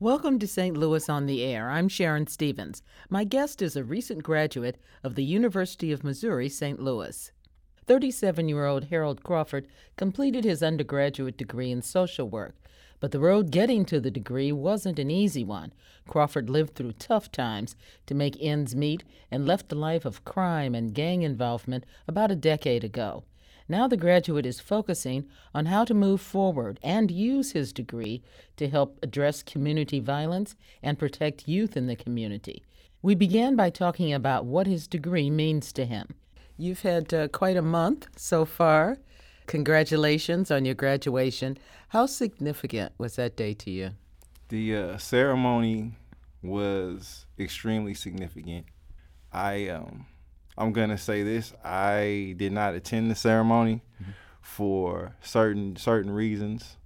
Welcome to St. Louis on the Air. I'm Sharon Stevens. My guest is a recent graduate of the University of Missouri St. Louis. 37 year old Harold Crawford completed his undergraduate degree in social work, but the road getting to the degree wasn't an easy one. Crawford lived through tough times to make ends meet and left the life of crime and gang involvement about a decade ago. Now the graduate is focusing on how to move forward and use his degree to help address community violence and protect youth in the community. We began by talking about what his degree means to him. You've had uh, quite a month so far. Congratulations on your graduation. How significant was that day to you? The uh, ceremony was extremely significant. I um, I'm gonna say this: I did not attend the ceremony mm-hmm. for certain certain reasons,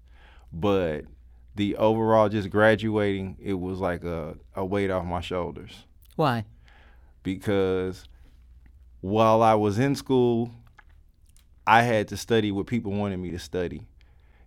but the overall just graduating, it was like a, a weight off my shoulders. Why? Because while I was in school, I had to study what people wanted me to study.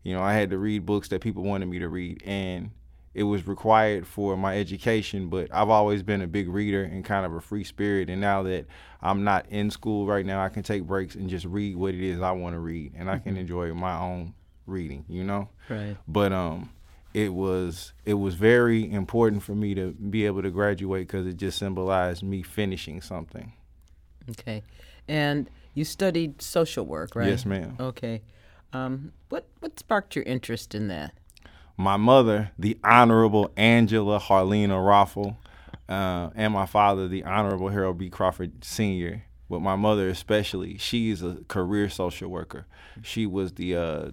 You know, I had to read books that people wanted me to read, and it was required for my education, but I've always been a big reader and kind of a free spirit. And now that I'm not in school right now, I can take breaks and just read what it is I want to read, and I can mm-hmm. enjoy my own reading. You know. Right. But um, it was it was very important for me to be able to graduate because it just symbolized me finishing something. Okay, and you studied social work, right? Yes, ma'am. Okay. Um, what what sparked your interest in that? My mother, the Honorable Angela Harlina Roffel, uh, and my father, the Honorable Harold B. Crawford Sr., but my mother especially, she is a career social worker. She was the uh,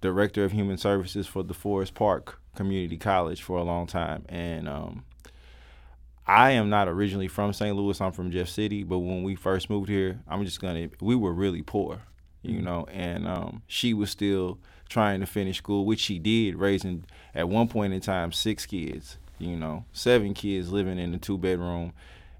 director of human services for the Forest Park Community College for a long time. And um, I am not originally from St. Louis, I'm from Jeff City, but when we first moved here, I'm just gonna, we were really poor, you mm-hmm. know, and um, she was still trying to finish school, which she did, raising at one point in time six kids. You know, seven kids living in a two bedroom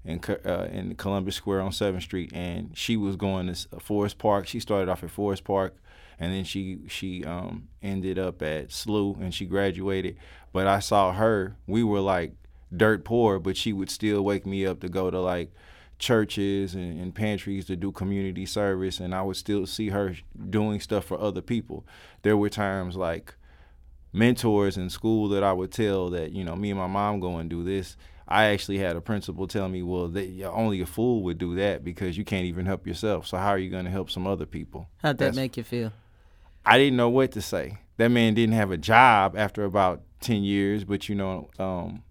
in uh, in Columbus Square on Seventh Street, and she was going to Forest Park. She started off at Forest Park, and then she she um, ended up at SLU, and she graduated. But I saw her. We were like dirt poor, but she would still wake me up to go to like churches and, and, pantries to do community service, and I would still see her doing stuff for other people. There were times like mentors in school that I would tell that you know me and my mom go and do this. I actually had a principal tell me, well, that, only a fool would do that because you can't even help yourself. So how are you going to help some other people? How'd that That's, make you feel? I didn't know what to say. That man didn't have a job after about ten years, but you know, um,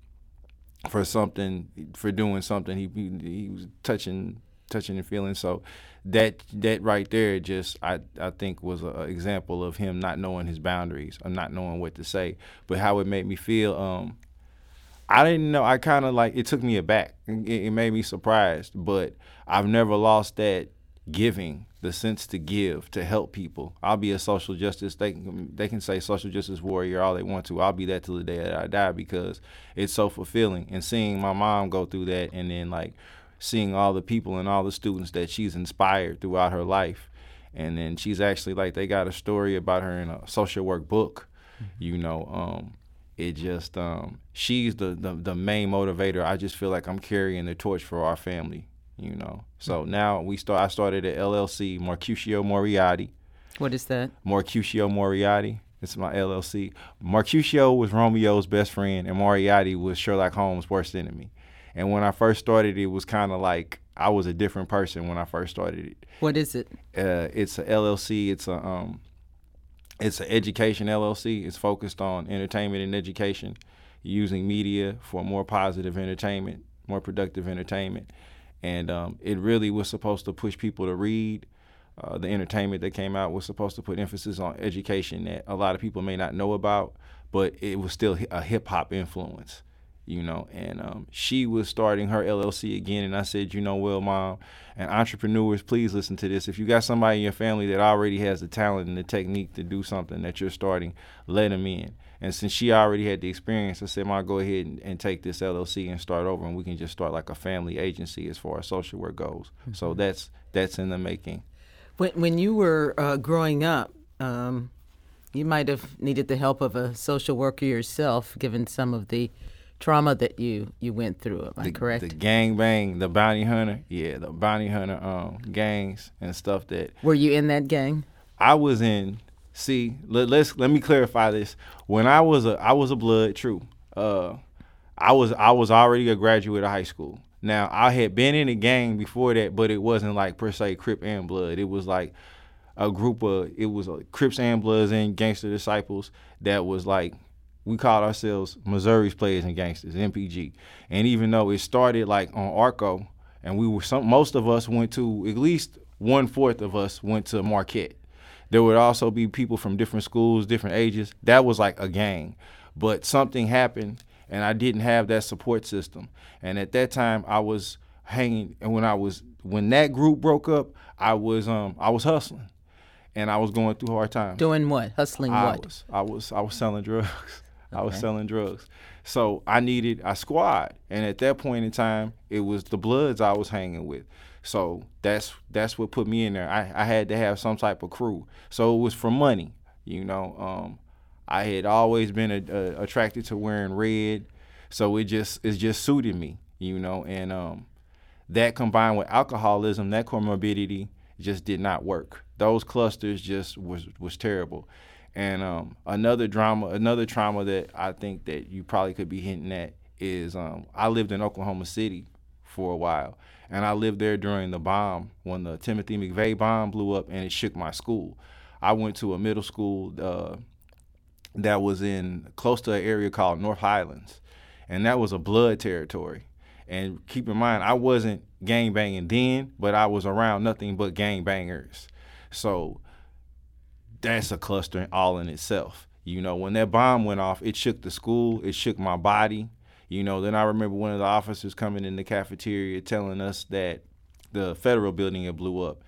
for something for doing something. He, he he, was touching touching and feeling so that that right there just I I think was an example of him not knowing his boundaries or not knowing what to say. But how it made me feel um I didn't know. I kind of like it took me aback. It, it made me surprised. But I've never lost that giving the sense to give to help people. I'll be a social justice. They can, they can say social justice warrior all they want to. I'll be that till the day that I die because it's so fulfilling. And seeing my mom go through that, and then like seeing all the people and all the students that she's inspired throughout her life, and then she's actually like they got a story about her in a social work book. Mm-hmm. You know, um, it just um, she's the, the the main motivator. I just feel like I'm carrying the torch for our family you know. So now we start. I started at LLC Mercutio Moriarty. What is that? Mercutio Moriarty. It's my LLC. Mercutio was Romeo's best friend, and Moriarty was Sherlock Holmes' worst enemy. And when I first started, it was kind of like I was a different person when I first started it. What is it? Uh, it's a LLC. It's a um, it's an education LLC. It's focused on entertainment and education, using media for more positive entertainment, more productive entertainment and um, it really was supposed to push people to read. Uh, the entertainment that came out was supposed to put emphasis on education that a lot of people may not know about, but it was still a hip hop influence, you know. And um, she was starting her LLC again, and I said, you know, well, mom, and entrepreneurs, please listen to this. If you got somebody in your family that already has the talent and the technique to do something that you're starting, let them in. And since she already had the experience, I said, Mom, go ahead and, and, take this LLC and start over, and we can just start like a family agency as far as social work goes." Mm-hmm. So that's that's in the making. When when you were uh, growing up, um, you might have needed the help of a social worker yourself, given some of the trauma that you you went through. Am I the, correct? The gang bang, the bounty hunter, yeah, the bounty hunter um, gangs and stuff that. Were you in that gang? I was in. See, let, let's let me clarify this. When I was a I was a blood, true. Uh, I was I was already a graduate of high school. Now I had been in a gang before that, but it wasn't like per se Crip and Blood. It was like a group of it was a Crips and Bloods and Gangster Disciples that was like we called ourselves Missouri's Players and Gangsters, MPG. And even though it started like on Arco, and we were some, most of us went to at least one fourth of us went to Marquette. There would also be people from different schools, different ages. That was like a gang. But something happened, and I didn't have that support system. And at that time, I was hanging. And when I was when that group broke up, I was um I was hustling, and I was going through hard times. Doing what? Hustling I what? Was, I was I was selling drugs. I was selling drugs. So I needed a squad. And at that point in time, it was the bloods I was hanging with. So that's that's what put me in there. I, I had to have some type of crew. So it was for money, you know. Um, I had always been a, a, attracted to wearing red, so it just it just suited me, you know. And um, that combined with alcoholism, that comorbidity just did not work. Those clusters just was was terrible. And um, another drama, another trauma that I think that you probably could be hinting at is um, I lived in Oklahoma City for a while, and I lived there during the bomb when the Timothy McVeigh bomb blew up and it shook my school. I went to a middle school uh, that was in close to an area called North Highlands, and that was a blood territory. And keep in mind, I wasn't gang banging then, but I was around nothing but gang bangers. So that's a cluster all in itself. You know, when that bomb went off, it shook the school, it shook my body. You know, then I remember one of the officers coming in the cafeteria telling us that the federal building had blew up.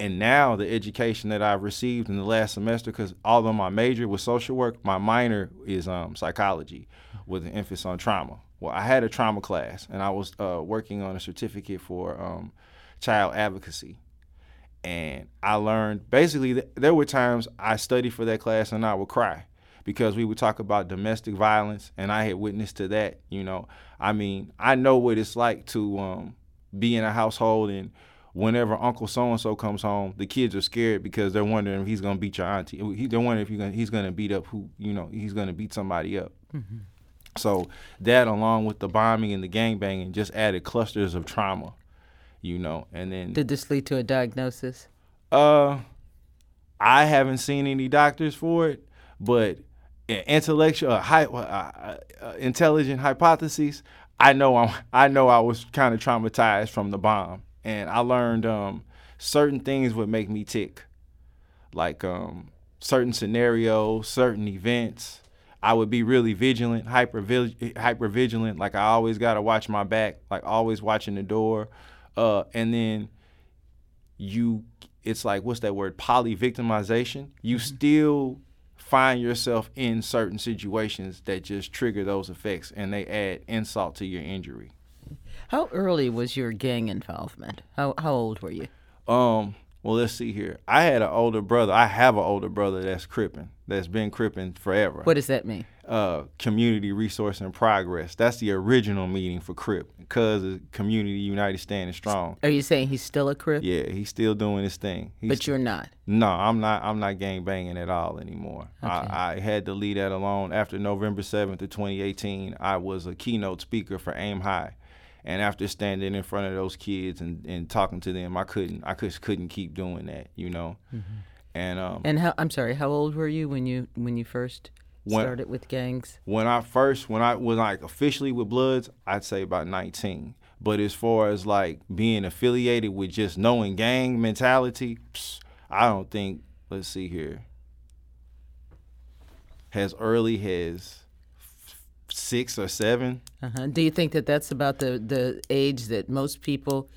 And now the education that I've received in the last semester, because although my major was social work, my minor is um, psychology with an emphasis on trauma. Well, I had a trauma class, and I was uh, working on a certificate for um, child advocacy. And I learned basically th- there were times I studied for that class and I would cry because we would talk about domestic violence, and I had witnessed to that. You know, I mean, I know what it's like to um, be in a household and whenever Uncle So and So comes home, the kids are scared because they're wondering if he's gonna beat your auntie. They're wondering if he's gonna, he's gonna beat up who you know he's gonna beat somebody up. So that, along with the bombing and the gang banging, just added clusters of trauma. You know, and then Did this lead to a diagnosis? uh, I haven't seen any doctors for it, but intellectual, uh, hy- uh, uh, uh, intelligent hypotheses, I know I'm, I know I was kind of traumatized from the bomb, and I learned um, certain things would make me tick, like um, certain scenarios, certain events. I would be really vigilant, hyper hyper vigilant. Like I always gotta watch my back, like always watching the door, uh, and then you it's like what's that word poly victimization you still find yourself in certain situations that just trigger those effects and they add insult to your injury How early was your gang involvement? How how old were you? um well let's see here i had an older brother i have an older brother that's cripping that's been cripping forever What does that mean? uh, community resource and progress that's the original meaning for crip because community united standing strong Are you saying he's still a crip? yeah he's still doing his thing he's But you're not. No, I'm not. I'm not gang banging at all anymore. Okay. I, I had to leave that alone after November 7th of 2018. I was a keynote speaker for Aim High, and after standing in front of those kids and, and talking to them, I couldn't. I just couldn't keep doing that. You know, and um, And how I'm sorry, how old were you when you when you first When- started with gangs? when I first when I was like officially with Bloods, I'd say about 19. But as far as like being affiliated with just knowing gang mentality, psh, I don't think. Let's see here. As early as six or seven, Uh-huh. Do you think that that's about the, the age that most people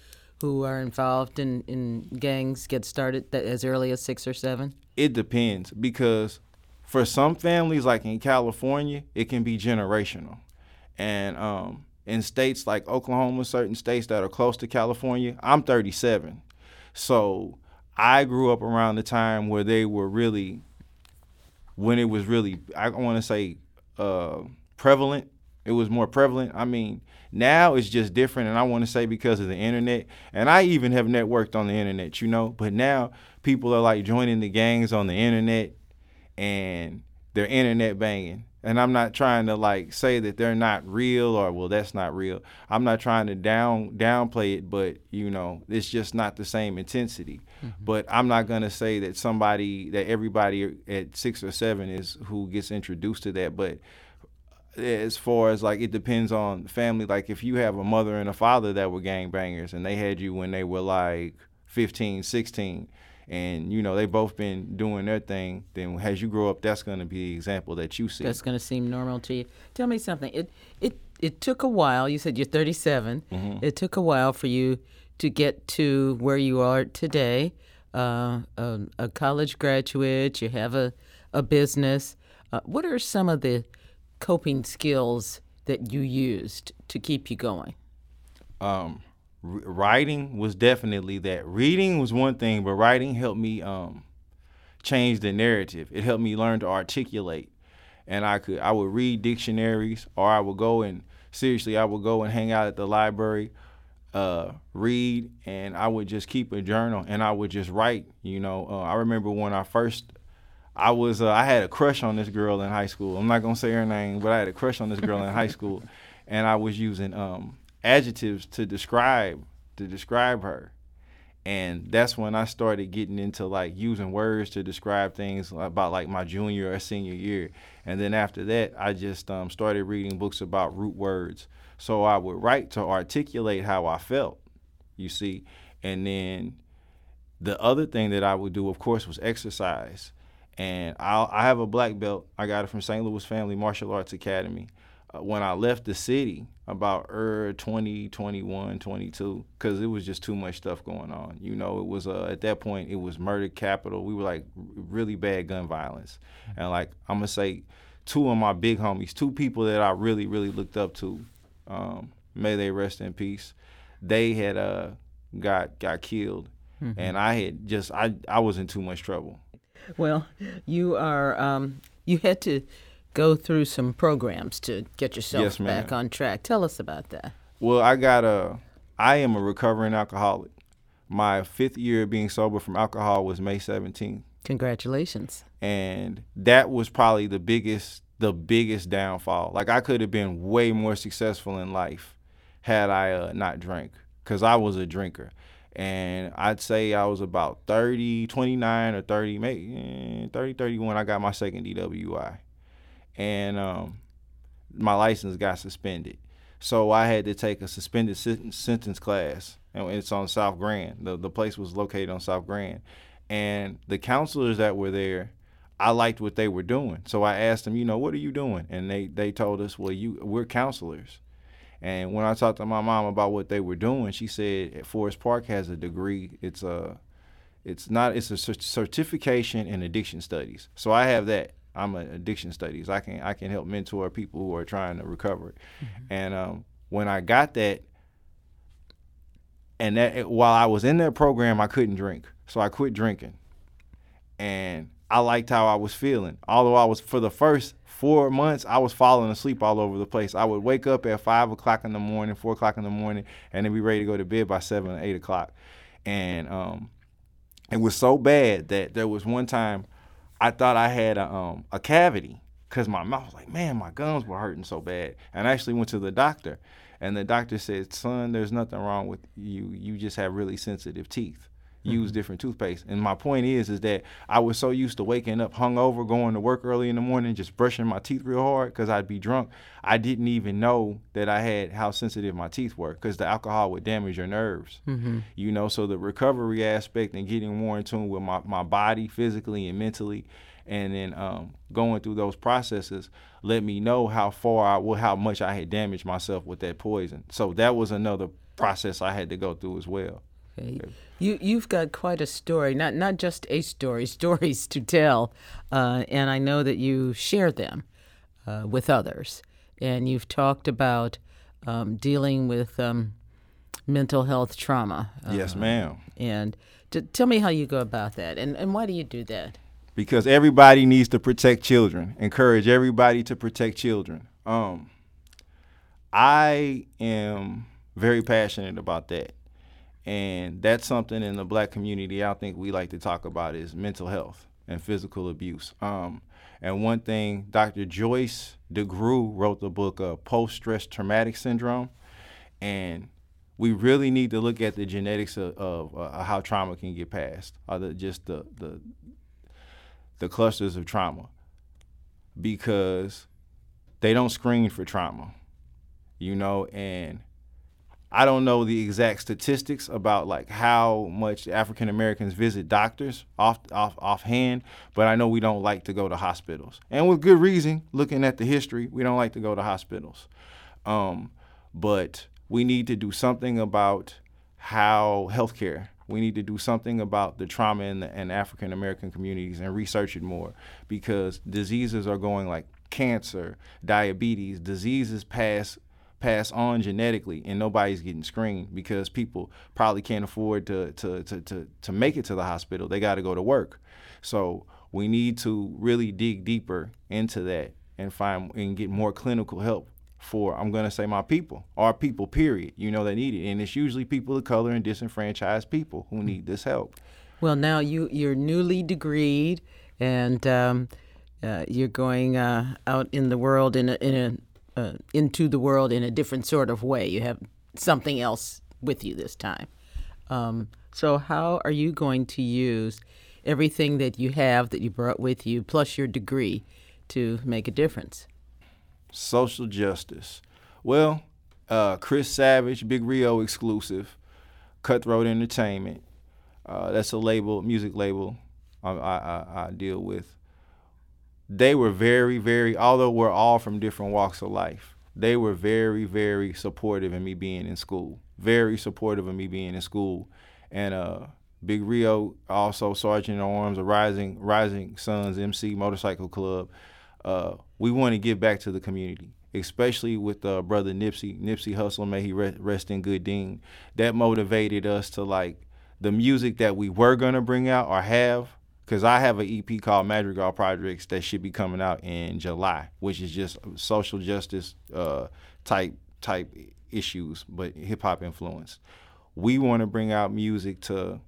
who are involved in, in gangs get started that as early as six or seven? it depends because for some families like in California, it can be generational. And um, in states like Oklahoma, certain states that are close to California, I'm 37. So I grew up around the time where they were really when it was really I want to say uh, prevalent. It was more prevalent. I mean, now it's just different, and I want to say because of the internet. And I even have networked on the internet, you know. But now people are like joining the gangs on the internet, and they're internet banging. And I'm not trying to like say that they're not real or well that's not real. I'm not trying to down downplay it, but you know, it's just not the same intensity. Mm-hmm. But I'm not gonna say that somebody that everybody at six or seven is who gets introduced to that. But as far as like it depends on family. Like if you have a mother and a father that were gangbangers and they had you when they were like 15, 16, and you know they both been doing their thing then as you grow up that's going to be the example that you see. That's going to seem normal to you. Tell me something. It it it took a while. You said you're 37 mm-hmm. it took a while for you to get to where you are today. Uh, a, a, college graduate you have a, a business. Uh, what are some of the coping skills that you used to keep you going um, writing was definitely that. Reading was one thing, but writing helped me um, change the narrative. It helped me learn to articulate, and I could I would read dictionaries, or I would go and seriously I would go and hang out at the library, uh, read, and I would just keep a journal and I would just write. You know, uh, I remember when I first. I was uh, I had a crush on this girl in high school. I'm not gonna say her name, but I had a crush on this girl in high school, and I was using um, adjectives to describe to describe her and that's when I started getting into like using words to describe things about like my junior or senior year. And then after that, I just um, started reading books about root words. So I would write to articulate how I felt, you see. And then the other thing that I would do, of course, was exercise. And i I have a black belt. I got it from St. Louis Family Martial Arts Academy. Uh, when I left the city about er 20, 21, 22, because it was just too much stuff going on. You know, it was uh, at that point it was murder capital. We were like really bad gun violence, and like I'm gonna say, two of my big homies, two people that I really really looked up to, um, may they rest in peace. They had uh got got killed, mm-hmm. and I had just I I was in too much trouble. Well, you are um, you had to go through some programs to get yourself yes, back on track. Tell us about that. Well, I got a, I am a recovering alcoholic. My fifth year of being sober from alcohol was May 17th. Congratulations. And that was probably the biggest, the biggest downfall. Like I could have been way more successful in life had I uh, not drank, because I was a drinker and I'd say I was about 30, 29 or 30, maybe eh, 30, 31. I got my second DWI and um, my license got suspended. So I had to take a suspended sentence class, and it's on South Grand. The the place was located on South Grand, and the counselors that were there, I liked what they were doing. So I asked them, you know, what are you doing? And they they told us, well, you we're counselors. And when I talked to my mom about what they were doing, she said Forest Park has a degree. It's a it's not it's a certification in addiction studies. So I have that. I'm an addiction studies. I can I can help mentor people who are trying to recover. Mm-hmm. And um, when I got that, and that while I was in that program, I couldn't drink, so I quit drinking, and I liked how I was feeling. Although I was for the first four months, I was falling asleep all over the place. I would wake up at five o'clock in the morning, four o'clock in the morning, and then be ready to go to bed by seven or eight o'clock. And um, it was so bad that there was one time I thought I had a um, a cavity because my mouth was like, man, my gums were hurting so bad. And I actually went to the doctor, and the doctor said, son, there's nothing wrong with you. You just have really sensitive teeth use mm-hmm. different toothpaste. And my point is, is that I was so used to waking up hungover, going to work early in the morning, just brushing my teeth real hard because I'd be drunk. I didn't even know that I had how sensitive my teeth were because the alcohol would damage your nerves. Mm-hmm. You know, so the recovery aspect and getting more in tune with my, my body physically and mentally and then um, going through those processes let me know how far I, well, how much I had damaged myself with that poison. So that was another process I had to go through as well. Okay. You you've got quite a story, not not just a story, stories to tell, uh, and I know that you share them uh, with others. And you've talked about um, dealing with um, mental health trauma. yes, uh, ma'am. And t- tell me how you go about that, and and why do you do that? because everybody needs to protect children. Encourage everybody to protect children. Um, I am very passionate about that. And that's something in the black community I think we like to talk about is mental health and physical abuse. Um, and one thing, Dr. Joyce DeGruy wrote the book uh, Post Stress Traumatic Syndrome. And we really need to look at the genetics of, of uh, how trauma can get passed, or the, just the, the the clusters of trauma, because they don't screen for trauma, you know, and I don't know the exact statistics about like how much African Americans visit doctors off off offhand, but I know we don't like to go to hospitals, and with good reason. Looking at the history, we don't like to go to hospitals, um, but we need to do something about how healthcare. We need to do something about the trauma in in African American communities and research it more because diseases are going like cancer, diabetes, diseases pass pass on genetically and nobody's getting screened because people probably can't afford to to to to, to make it to the hospital. They got to go to work. So we need to really dig deeper into that and find and get more clinical help for I'm gonna say my people, our people, period. You know, they need it, and it's usually people of color and disenfranchised people who need this help. Well, now you you're newly degreed, and um, uh, you're going uh, out in the world in a, in a uh, into the world in a different sort of way. You have something else with you this time. Um, so, how are you going to use everything that you have that you brought with you, plus your degree, to make a difference? Social justice. Well, uh, Chris Savage, Big Rio exclusive, Cutthroat Entertainment. Uh, that's a label, music label I, I, I deal with they were very, very, although we're all from different walks of life, they were very, very supportive of me being in school. Very supportive of me being in school. And uh, Big Rio, also Sergeant Arms, a Rising Rising Sons MC Motorcycle Club. Uh, we want to give back to the community, especially with uh, brother Nipsey, Nipsey Hussle, may he rest in good deed. That motivated us to like the music that we were gonna bring out or have because I have an EP called Madrigal Projects that should be coming out in July, which is just social justice uh, type type issues, but hip hop influence. We want to bring out music to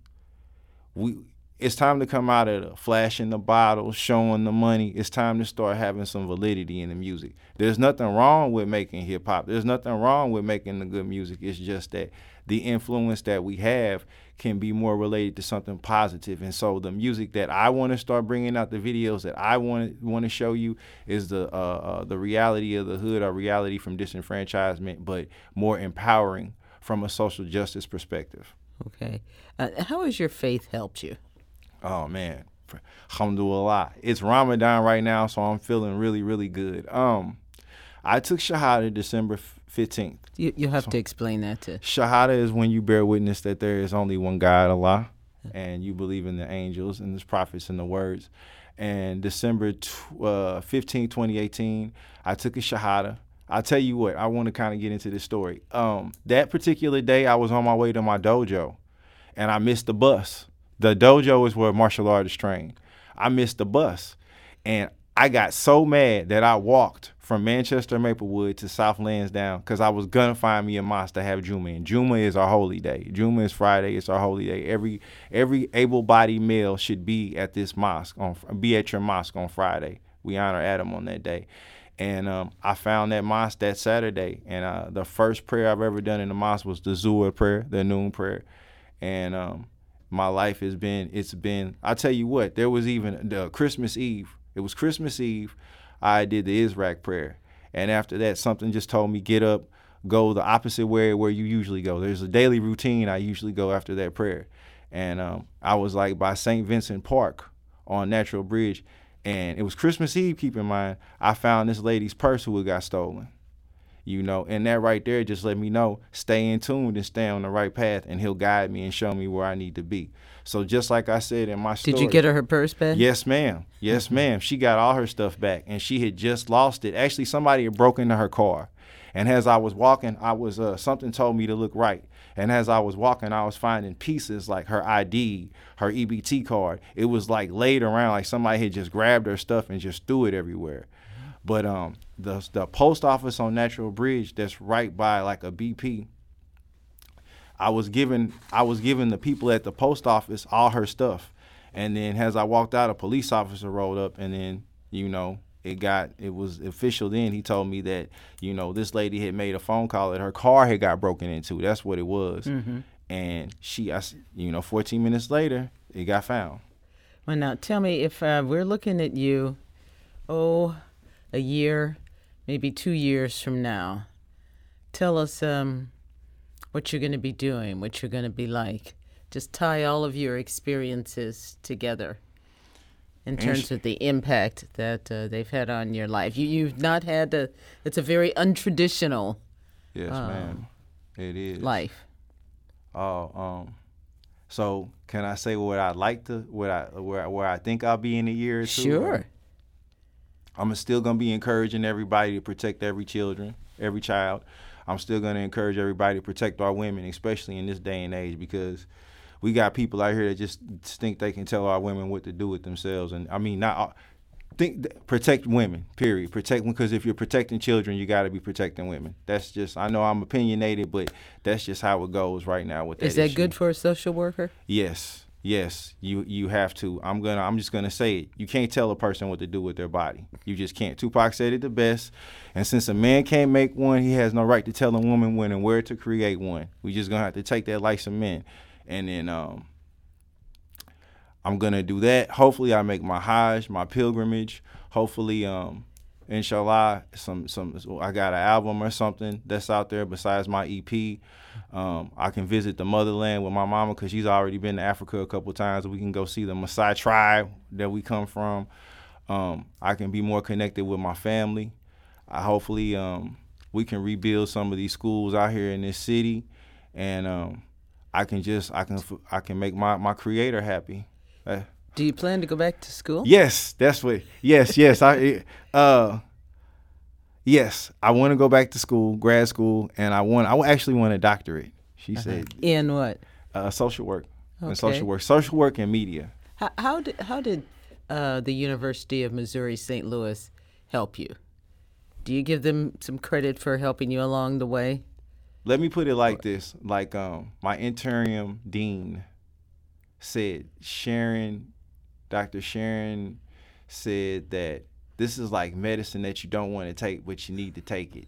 we. It's time to come out of the flashing the bottles, showing the money. It's time to start having some validity in the music. There's nothing wrong with making hip hop. There's nothing wrong with making the good music. It's just that the influence that we have can be more related to something positive. And so the music that I want to start bringing out, the videos that I want want to show you is the uh, uh, the reality of the hood or reality from disenfranchisement, but more empowering from a social justice perspective. Okay, uh, how has your faith helped you? Oh man, alhamdulillah. It's Ramadan right now, so I'm feeling really really good. Um, I took Shahada December 15th. You, you have so, to explain that to. Shahada is when you bear witness that there is only one God, Allah, and you believe in the angels and the prophets and the words. And December tw- uh, 15, 2018, I took a Shahada. I'll tell you what, I want to kind of get into this story. Um, that particular day, I was on my way to my dojo and I missed the bus. The dojo is where martial artists train. I missed the bus and I got so mad that I walked from Manchester Maplewood to South Lansdowne because I was gonna find me a mosque to have Juma in. Juma is our holy day. Juma is Friday. It's our holy day. Every every able-bodied male should be at this mosque on be at your mosque on Friday. We honor Adam on that day. And um, I found that mosque that Saturday, and uh, the first prayer I've ever done in the mosque was the Zuhr prayer, the noon prayer, and um, my life has been it's been. I tell you what, there was even the Christmas Eve. It was Christmas Eve. I did the Ishraq prayer. And after that, something just told me get up, go the opposite way where you usually go. There's a daily routine I usually go after that prayer. And um, I was like by St. Vincent Park on Natural Bridge. And it was Christmas Eve, keep in mind. I found this lady's purse who had got stolen. You know, and that right there just let me know stay in tune and stay on the right path, and he'll guide me and show me where I need to be. So just like I said in my story, did you get her her purse back? Yes, ma'am. Yes, mm-hmm. ma'am. She got all her stuff back, and she had just lost it. Actually, somebody had broken into her car, And as I was walking, I was uh, something told me to look right. And as I was walking, I was finding pieces like her ID, her EBT card. It was like laid around, like somebody had just grabbed her stuff and just threw it everywhere. But um, the the post office on Natural Bridge, that's right by like a BP. I was given I was giving the people at the post office all her stuff, and then as I walked out, a police officer rolled up, and then you know it got it was official then. He told me that you know this lady had made a phone call that her car had got broken into. That's what it was. Mm-hmm. and she I, you know 14 minutes later it got found. Well, now tell me if uh, we're looking at you, oh, a year, maybe two years from now. Tell us um, what you're going to be doing, what you're going to be like. Just tie all of your experiences together in terms of the impact that uh, they've had on your life. You, you've not had a, it's a very untraditional yes ma'am it is life. oh um so can I say what I like to what I where where I think I'll be in a year or two Sure. I'm still gonna be encouraging everybody to protect every children, every child. I'm still gonna encourage everybody to protect our women, especially in this day and age, because we got people out here that just think they can tell our women what to do with themselves. And I mean, not think protect women. Period. Protect because if you're protecting children, you got to be protecting women. That's just. I know I'm opinionated, but that's just how it goes right now with that. Is that issue. good for a social worker? Yes, yes. You you have to. I'm gonna. I'm just gonna say it. You can't tell a person what to do with their body. You just can't. Tupac said it the best. And since a man can't make one, he has no right to tell a woman when and where to create one. We just gonna have to take that like some men, and then um. I'm gonna do that. Hopefully, I make my Hajj, my pilgrimage. Hopefully, um, inshallah, some some I got an album or something that's out there besides my EP. Um, I can visit the motherland with my mama because she's already been to Africa a couple times. We can go see the Maasai tribe that we come from. Um, I can be more connected with my family. I hopefully um, we can rebuild some of these schools out here in this city, and um, I can just I can I can make my my creator happy. Uh, Do you plan to go back to school? Yes, that's what. Yes, yes. I uh yes, I want to go back to school, grad school, and I want I actually want a doctorate. She said In what? uh, social work. And Okay. social work, social work and media. How, how did how did uh, the University of Missouri St. Louis help you? Do you give them some credit for helping you along the way? Let me put it like this: like um, my interim dean said, Sharon, Dr. Sharon said that this is like medicine that you don't want to take, but you need to take it.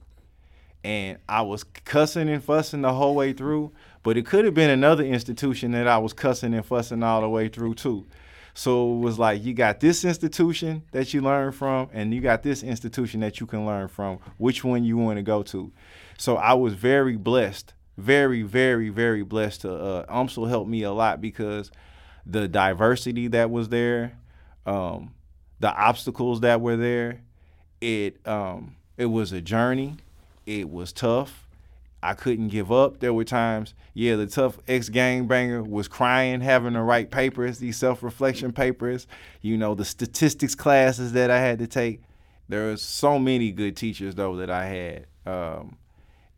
And I was cussing and fussing the whole way through, but it could have been another institution that I was cussing and fussing all the way through too. So it was like you got this institution that you learn from, and you got this institution that you can learn from. Which one you want to go to? So I was very blessed, very, very, very blessed. To uh, UMSL helped me a lot because the diversity that was there, um, the obstacles that were there, it um, it was a journey. It was tough. I couldn't give up. There were times, yeah, the tough ex gangbanger was crying, having to write papers, these self reflection papers, you know, the statistics classes that I had to take. There was so many good teachers though that I had, um,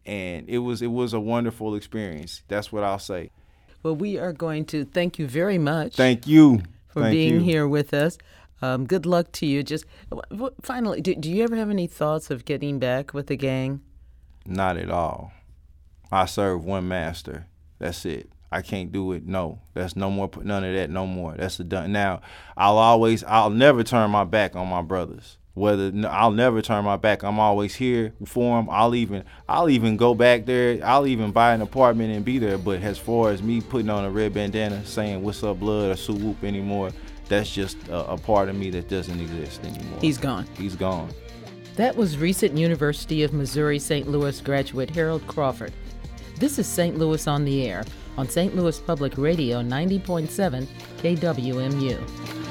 and it was it was a wonderful experience. That's what I'll say. Well, we are going to thank you very much Thank you for Thank being you. here with us. Um, good luck to you. Just finally, do, do you ever have any thoughts of getting back with the gang? Not at all. I serve one master. That's it. I can't do it. No, that's no more. None of that. No more. That's a done. Now, I'll always. I'll never turn my back on my brothers. Whether I'll never turn my back. I'm always here for them. I'll even. I'll even go back there. I'll even buy an apartment and be there. But as far as me putting on a red bandana, saying "What's up, blood" or "Sue whoop" anymore, that's just a, a part of me that doesn't exist anymore. He's gone. He's gone. That was recent University of Missouri St. Louis graduate Harold Crawford. This is St. Louis on the Air on St. Louis Public Radio 90.7 KWMU.